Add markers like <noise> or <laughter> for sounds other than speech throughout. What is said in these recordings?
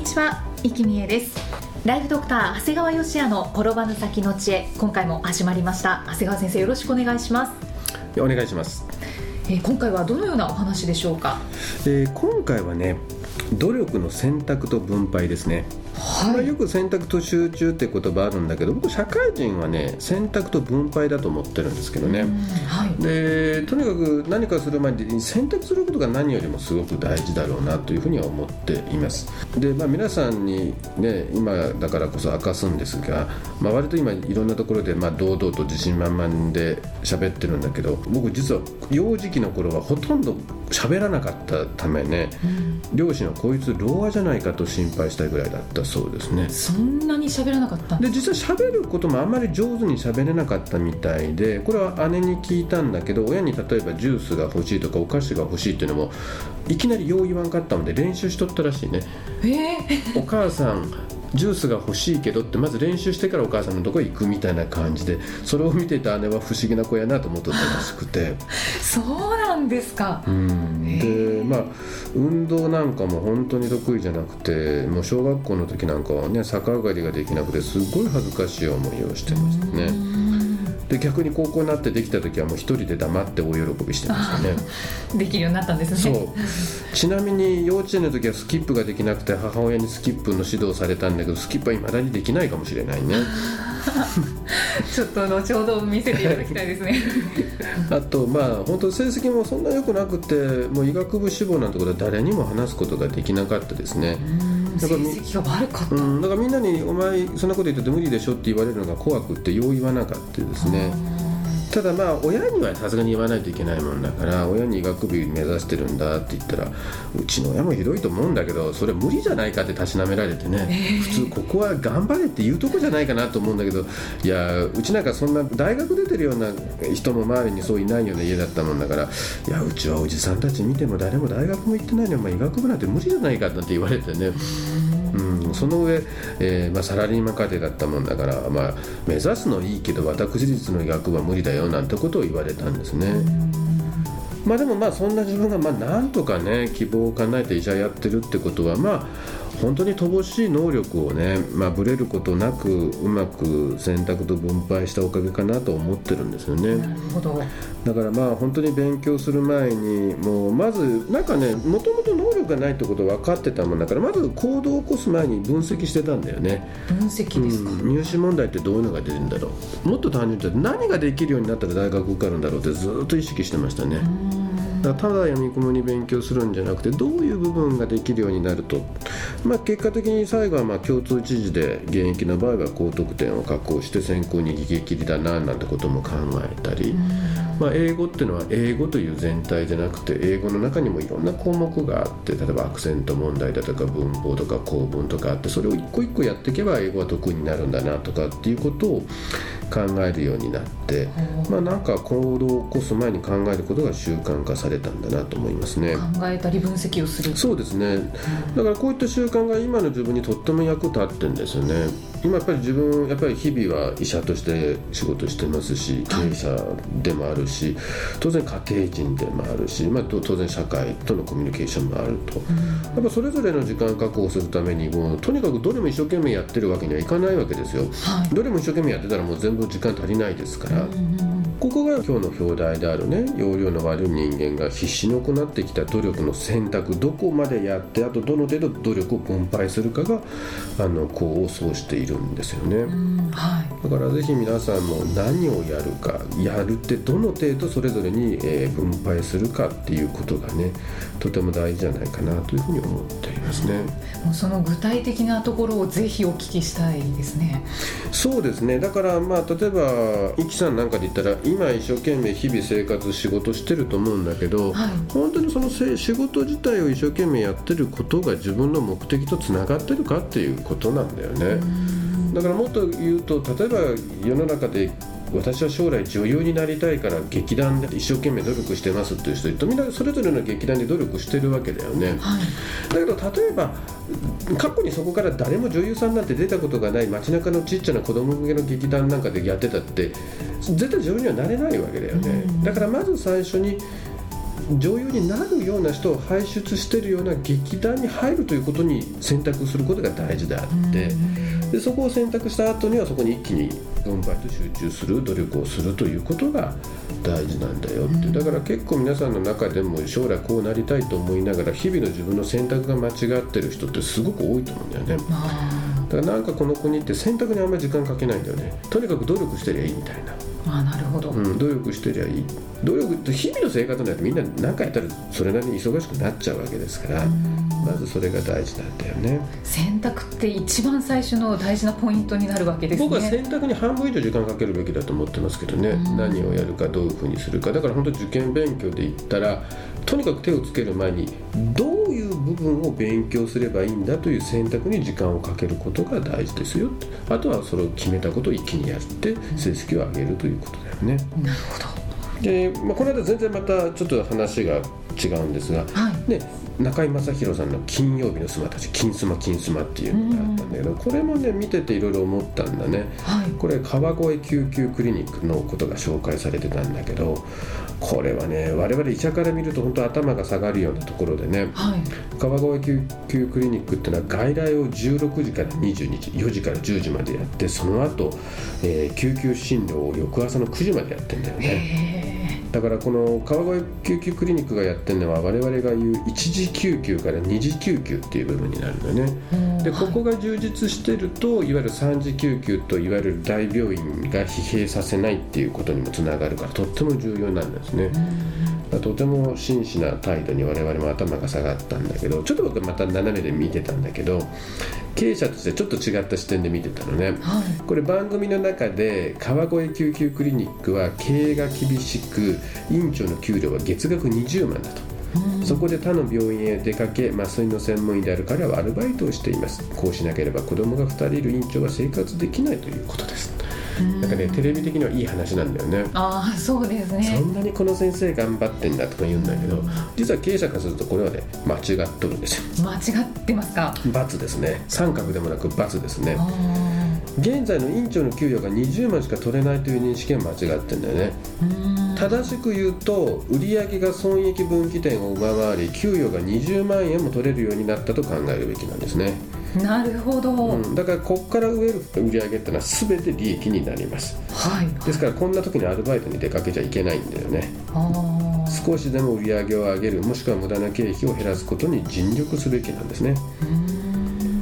にちは、生きみえです。ライフドクター長谷川芳也の転ばぬ先の知恵今回も始まりました。長谷川先生よろしくお願いします。お願いします、えー今回はどのようなお話でしょうか？えー今回はね努力の選択と分配ですね、まあ、よく選択と集中って言葉あるんだけど僕社会人はね選択と分配だと思ってるんですけどね、はい。でとにかく何かする前に選択することが何よりもすごく大事だろうなというふうには思っています。で、まあ、皆さんにね今だからこそ明かすんですが、まあ、割と今いろんなところでまあ堂々と自信満々で喋ってるんだけど僕実は幼児期の頃はほとんど喋らなかったためね、両親はこいつ老和じゃないかと心配したいぐらいだったそうですね。そんなに喋らなかったんで実は喋ることもあんまり上手に喋れなかったみたいでこれは姉に聞いたんだけど親に例えばジュースが欲しいとかお菓子が欲しいっていうのもいきなりよう言わんかったので練習しとったらしいね。えー、お母さんジュースが欲しいけどってまず練習してからお母さんのとこ行くみたいな感じでそれを見ていた姉は不思議な子やなと思ってたらしくて。そ <laughs> うなんですか。うん。でまあ運動なんかも本当に得意じゃなくてもう小学校の時なんかはね逆上がりができなくてすごい恥ずかしい思いをしてましたねで逆に高校になってできた時はもう一人で黙って大喜びしてましたね。<laughs> できるようになったんですそねう。ちなみに幼稚園の時はスキップができなくて母親にスキップの指導されたんだけどスキップはいまだにできないかもしれないね。<laughs> ちょっと後ほど見せていただきたいですね。<laughs> あとまあ本当成績もそんな良くなくてもう医学部志望なんてことは誰にも話すことができなかったですね成績が悪かった、うん、だからみんなに「お前そんなこと言ってて無理でしょ」って言われるのが怖くってよう言わなかったですねただまあ親にはさすがに言わないといけないもんだから親に医学部目指してるんだって言ったらうちの親もひどいと思うんだけどそれ無理じゃないかってたしなめられてね、普通ここは頑張れって言うとこじゃないかなと思うんだけどいやうちなんかそんな大学出てるような人も周りにそういないような家だったもんだからいやうちはおじさんたち見ても誰も大学も行ってないのに医学部なんて無理じゃないかなんて言われてね。うん、その上、えーまあ、サラリーマン家庭だったもんだから、まあ、目指すのいいけど私立の医学部は無理だよなんてことを言われたんですね。まあでもまあそんな自分がまあなんとかね希望を叶えて医者やってるってことはまあ本当に乏しい能力をね、まあ、ぶれることなくうまく選択と分配したおかげかなと思ってるんですよね。なるほど。だからまあ本当に勉強する前にもうまずなんかねもともと能力がないってこと分かってたもんだからまず行動を起こす前に分析してたんだよね、分析ですか、うん。入試問題ってどういうのが出るんだろう。もっと単純に何ができるようになったら大学受かるんだろうってずっと意識してましたね、だただ読み込むに勉強するんじゃなくてどういう部分ができるようになると、まあ、結果的に最後はまあ共通知事で現役の場合は高得点を確保して選考に逃げ切りだななんてことも考えたり、まあ、英語っていうのは英語という全体じゃなくて英語の中にもいろんな項目があって例えばアクセント問題だとか文法とか構文とかあってそれを一個一個やっていけば英語は得意になるんだなとかっていうことを考えるようになって、まあ、なんか行動を起こす前に考えることが習慣化されたんだなと思いますね。考えたり分析をする。そうですね。だからこういった習慣が今の自分にとっても役立ってるんですよね。今やっぱり自分やっぱり日々は医者として仕事してますし経営者でもあるし当然家庭人でもあるし、まあ、と当然社会とのコミュニケーションもあると、やっぱそれぞれの時間確保するためにもうとにかくどれも一生懸命やってるわけにはいかないわけですよ、はい。どれも一生懸命やってたらもう全部時間足りないですから、ここが今日の表題であるね容量の悪い人間が必死に行ってきた努力の選択どこまでやってあとどの程度努力を分配するかがあの功を奏しているんですよね、はい。だからぜひ皆さんも何をやるかやるってどの程度それぞれに、えー分配するかっていうことがねとても大事じゃないかなというふうに思っていますね。もうその具体的なところをぜひお聞きしたいですね。そうですね。だからまあ例えばイキさんなんかで言ったら医今一生懸命日々生活仕事してると思うんだけど、はい本当にそのせ仕事自体を一生懸命やってることが自分の目的とつながってるかっていうことなんだよね。だからもっと言うと例えば世の中で私は将来女優になりたいから劇団で一生懸命努力してますっていう人とみんなそれぞれの劇団で努力してるわけだよね。はい。だけど例えば過去にそこから誰も女優さんなんて出たことがない街中のちっちゃな子供向けの劇団なんかでやってたって絶対女優にはなれないわけだよね、うん。だからまず最初に女優になるような人を輩出してるような劇団に入るということに選択することが大事であって、でそこを選択した後にはそこに一気に分配と集中する努力をするということが大事なん。だよって、だから結構皆さんの中でも将来こうなりたいと思いながら日々の自分の選択が間違ってる人ってすごく多いと思うんだよね。あ。だからなんかこの国って選択にあんまり時間かけないんだよね。とにかく努力してりゃいいみたいな、ーあーなるほど、うん、努力してりゃいい。努力って日々の生活なんてみんな何かやったらそれなりに忙しくなっちゃうわけですから、まずそれが大事なんだよね。選択って一番最初の大事なポイントになるわけですね。僕は選択に半分以上時間かけるべきだと思ってますけどね、うん。何をやるかどういうふうにするかだから本当受験勉強で言ったらとにかく手をつける前にどういう部分を勉強すればいいんだという選択に時間をかけることが大事ですよ。あとはそれを決めたことを一気にやって成績を上げるということだよね。なるほど。で、まあ、この間全然またちょっと話が違うんですがはい。ね、中居正広さんの「金曜日のスマたち」「金スマ金スマ」っていうのがあったんだけど、これもね見てていろいろ思ったんだね。はい。これ川越救急クリニックのことが紹介されてたんだけどこれはね我々医者から見ると本当頭が下がるようなところでねはい。川越救急クリニックっていうのは外来を16時から22時4時から10時までやってその後、えー救急診療を翌朝の9時までやってんだよね。へだからこの川越救急クリニックがやってるのは我々が言う一時救急から二次救急っていう部分になるのね。えでここが充実してるといわゆる三次救急といわゆる大病院が疲弊させないっていうことにもつながるからとっても重要なんですねとても真摯な態度に我々も頭が下がったんだけどちょっと僕また斜めで見てたんだけど経営者としてちょっと違った視点で見てたのね。はい。これ番組の中で川越救急クリニックは経営が厳しく院長の給料は月額20万だと、そこで他の病院へ出かけ麻酔の専門医である彼はアルバイトをしています。こうしなければ子供が2人いる院長は生活できないということですなんかねテレビ的にはいい話なんだよね。ああそうですそねんなにこの先生頑張ってんだとか言うんだけど実は経営者からするとこれはね間違っとるんですよ。間違ってますか×ですね。三角でもなく×ですね。あ現在の院長の給与が20万しか取れないという認識が間違ってんだよね。ーうん正しく言うと売上が損益分岐点を上回り給与が20万円も取れるようになったと考えるべきなんですね、なるほど、うん、だからここから植える売上っていうのは全て利益になります。はい。ですからこんな時にアルバイトに出かけちゃいけないんだよね。少しでも売り上げを上げるもしくは無駄な経費を減らすことに尽力すべきなんですね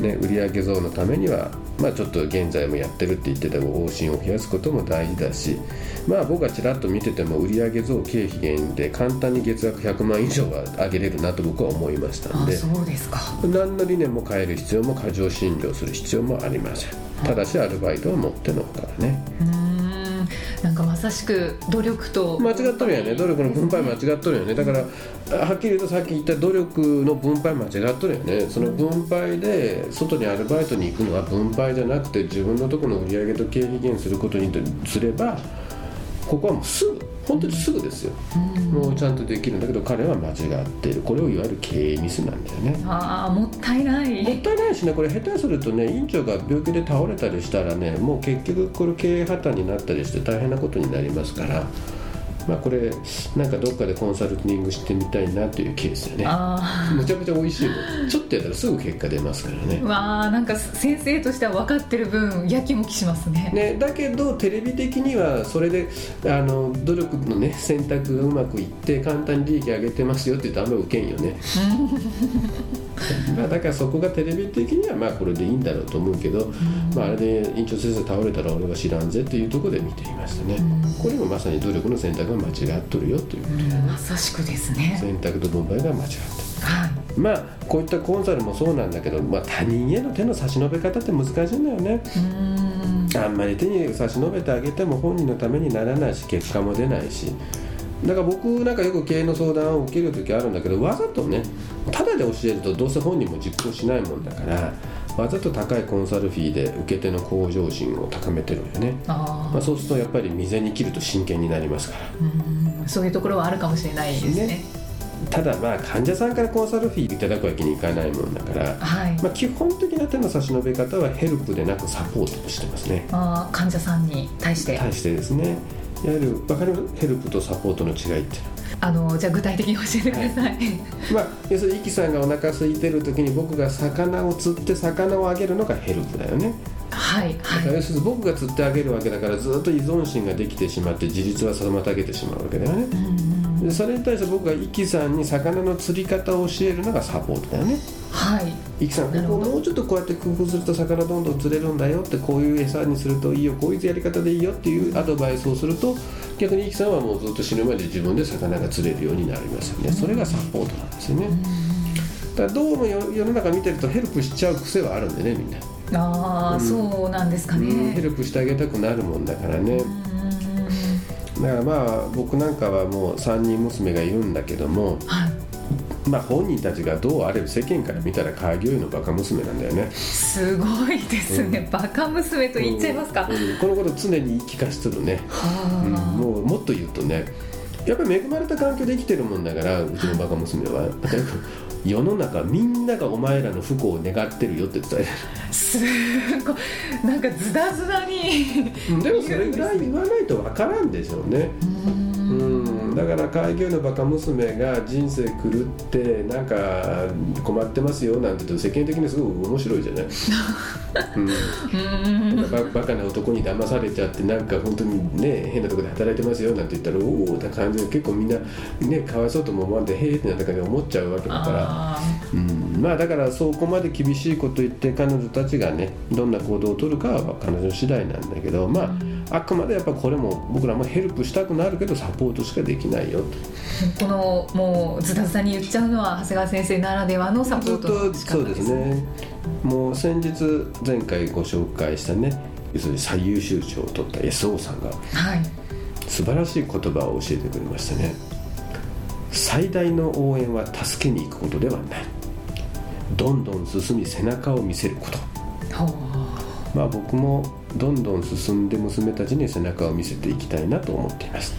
ね売上増のためにはまあちょっと現在もやってるって言ってた方針を増やすことも大事だしまあ僕はちらっと見てても売上増経費減で簡単に月額100万以上は上げれるなと僕は思いましたんであそうですか。何の理念も変える必要も過剰診療する必要もありません。ただしアルバイトは持ってのほかだね。うーんさしく努力と。間違っとるよね。努力の分配間違っとるよね。だからはっきり言うとさっき言った努力の分配間違っとるよね。その分配で外にアルバイトに行くのは分配じゃなくて自分のところの売り上げと経費減することにすればここはもうすぐ本当にすぐですよ。もうちゃんとできるんだけど彼は間違っている。これをいわゆる経営ミスなんだよね。ああもったいない。もったいないしねこれ下手するとね院長が病気で倒れたりしたらねもう結局これ経営破綻になったりして大変なことになりますからまあこれなんかどっかでコンサルティングしてみたいなというケースでね。あむちゃくちゃ美味しいもん。ちょっとやったらすぐ結果出ますからね。あわあなんか先生としては分かってる分やきもきしますね。ね、だけどテレビ的にはそれであの努力のね選択がうまくいって簡単に利益上げてますよって言うとあんま受けんよね。まあだからそこがテレビ的にはまあこれでいいんだろうと思うけど、まあ、あれで院長先生倒れたら俺は知らんぜっていうところで見ていましたね、これもまさに努力の選択が間違っとるよということまさしくですね。選択と分配が間違ってる。はい。まあこういったコンサルもそうなんだけど、まあ、他人への手の差し伸べ方って難しいんだよね。うーん。あんまり手に差し伸べてあげても本人のためにならないし結果も出ないし。だから僕なんかよく経営の相談を受ける時あるんだけどわざとねただで教えるとどうせ本人も実行しないもんだからわざと高いコンサルフィーで受け手の向上心を高めてるんよね。あまあ、そうするとやっぱり未然に切ると真剣になりますから。うん。そういうところはあるかもしれないですね。ね。ただまあ患者さんからコンサルフィーいただくわけにいかないもんだから、はい、まあ、基本的な手の差し伸べ方はヘルプでなくサポートをしてますね。あー患者さんに対して、対してですね。いわゆる分かります？ヘルプとサポートの違いっていうあのじゃあ具体的に教えてください、のは、まあ、要するにイキさんがお腹空いてる時に僕が魚を釣って魚をあげるのがヘルプだよね。はいだはい。から要するに僕が釣ってあげるわけだからずっと依存心ができてしまって自立は妨げてしまうわけだよね。うんうんでそれに対して僕がイキさんに魚の釣り方を教えるのがサポートだよね。はい。イキさんここをもうちょっとこうやって工夫すると魚どんどん釣れるんだよってこういう餌にするといいよこういうやり方でいいよっていうアドバイスをすると逆にイキさんはもうずっと死ぬまで自分で魚が釣れるようになりますよね。それがサポートなんですよね。だからどうも世世の中見てるとヘルプしちゃう癖はあるんでねみんな、ああ、うん。そうなんですかね、うんヘルプしてあげたくなるもんだからね。うん。だからまあ僕なんかはもう3人娘がいるんだけどもはいまあ本人たちがどうあれ世間から見たら開業医のバカ娘なんだよね。すごいですね、バカ娘と言っちゃいますか、うん。このこと常に言い聞かせてるね、はあ、うん。もうもっと言うとねやっぱり恵まれた環境で生きてるもんだからうちのバカ娘は。<laughs> 世の中みんながお前らの不幸を願ってるよって伝えすごい。なんかズダズダにるでもそれぐらい言わないとわからんでしょうね。うん。だから開業医のバカ娘が人生狂ってなんか困ってますよなんて言うと世間的にすごく面白いじゃない、うん。うん。ババカな男に騙されちゃってなんか本当にね変なところで働いてますよなんて言ったらおおって感じで結構みんなねかわいそうとも思わんでへえってなんだか思っちゃうわけだから、あうん、まあだからそこまで厳しいこと言って彼女たちがねどんな行動を取るかは彼女次第なんだけどまああくまでやっぱこれも僕らもヘルプしたくなるけどサポートしかできないよ <laughs> このもうズダズダに言っちゃうのは長谷川先生ならではのサポートの仕そうで方ですすね。ね。もう先日前回ご紹介したね要するに最優秀賞を取った SO さんがはい。素晴らしい言葉を教えてくれましたね。最大の応援は助けに行くことではない。どんどん進み背中を見せること。まあ僕もどんどん進んで娘たちに背中を見せていきたいなと思っています。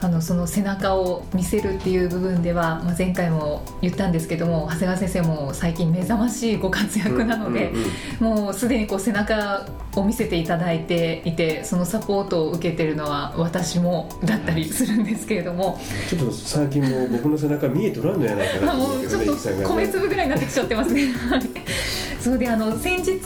あのその背中を見せるっていう部分では、まあ、前回も言ったんですけども長谷川先生も最近目覚ましいご活躍なので、もうすでにこう背中を見せていただいていてそのサポートを受けてるのは私もだったりするんですけれども、ちょっと最近もう僕の背中見えとらんのやないかな <laughs> ちょっと米粒ぐらいになってきちゃってますね。はいそうであの先日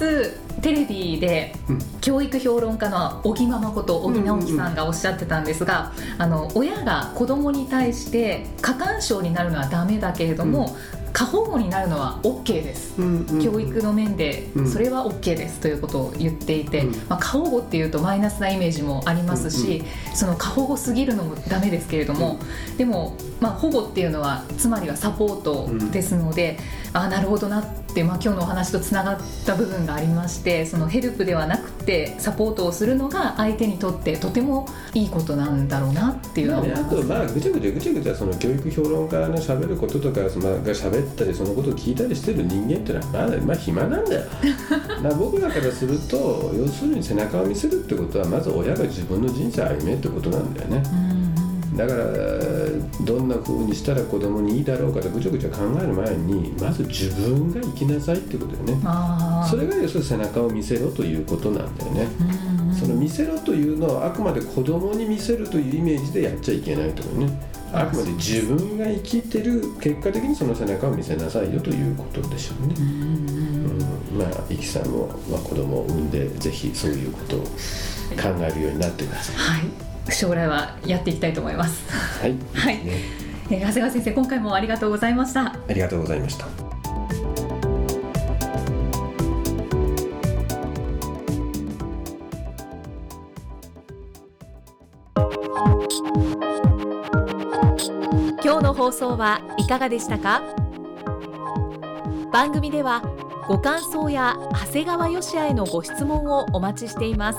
テレビでうん。教育評論家の小木ママこと小木直樹さんがおっしゃってたんですが、あの親が子供に対して過干渉になるのはダメだけれども、過保護になるのは OK です。うんうん教育の面でうん。それは OK ですということを言っていて、うん。まあ、過保護っていうとマイナスなイメージもありますし、その過保護すぎるのもダメですけれども、でも、まあ、保護っていうのはつまりはサポートですので、ああなるほどなって、まあ、今日のお話とつながった部分がありましてそのヘルプではなくてサポートをするのが相手にとってとてもいいことなんだろうなっていうのは思います。あとまあぐちゃぐちゃぐちゃぐちゃその教育評論家の喋ることとかそのが喋ったりそのことを聞いたりしてる人間ってのはまあ、まあ、暇なんだよ <laughs> だ僕らからすると要するに背中を見せるってことはまず親が自分の人生を歩めってことなんだよねうんだからどんな風にしたら子供にいいだろうかとぐちゃぐちゃ考える前にまず自分が生きなさいってことだよね。それが要するに背中を見せろということなんだよね。うんうんその見せろというのはあくまで子供に見せるというイメージでやっちゃいけないとかね。あくまで自分が生きてる結果的にその背中を見せなさいよということでしょうね、うん、まあイキさんも、まあ、子供を産んでぜひそういうことを考えるようになってください。はい、将来はやっていきたいと思います。はい、はい。ね、えー長谷川先生、今回もありがとうございました。ありがとうございました。今日の放送はいかがでしたか？番組ではご感想や長谷川よしあへのご質問をお待ちしています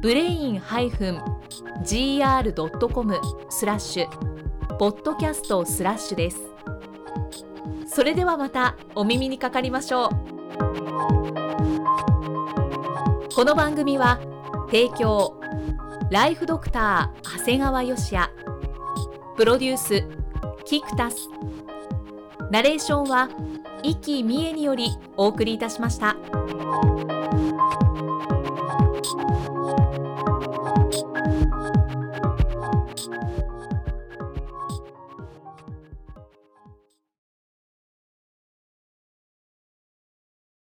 ブレイン -gr.com スラッシュポッドキャストスラッシュです。それではまたお耳にかかりましょう。この番組は提供ライフドクター長谷川よし也。プロデュースキクタス。ナレーションは生きみえによりお送りいたしました。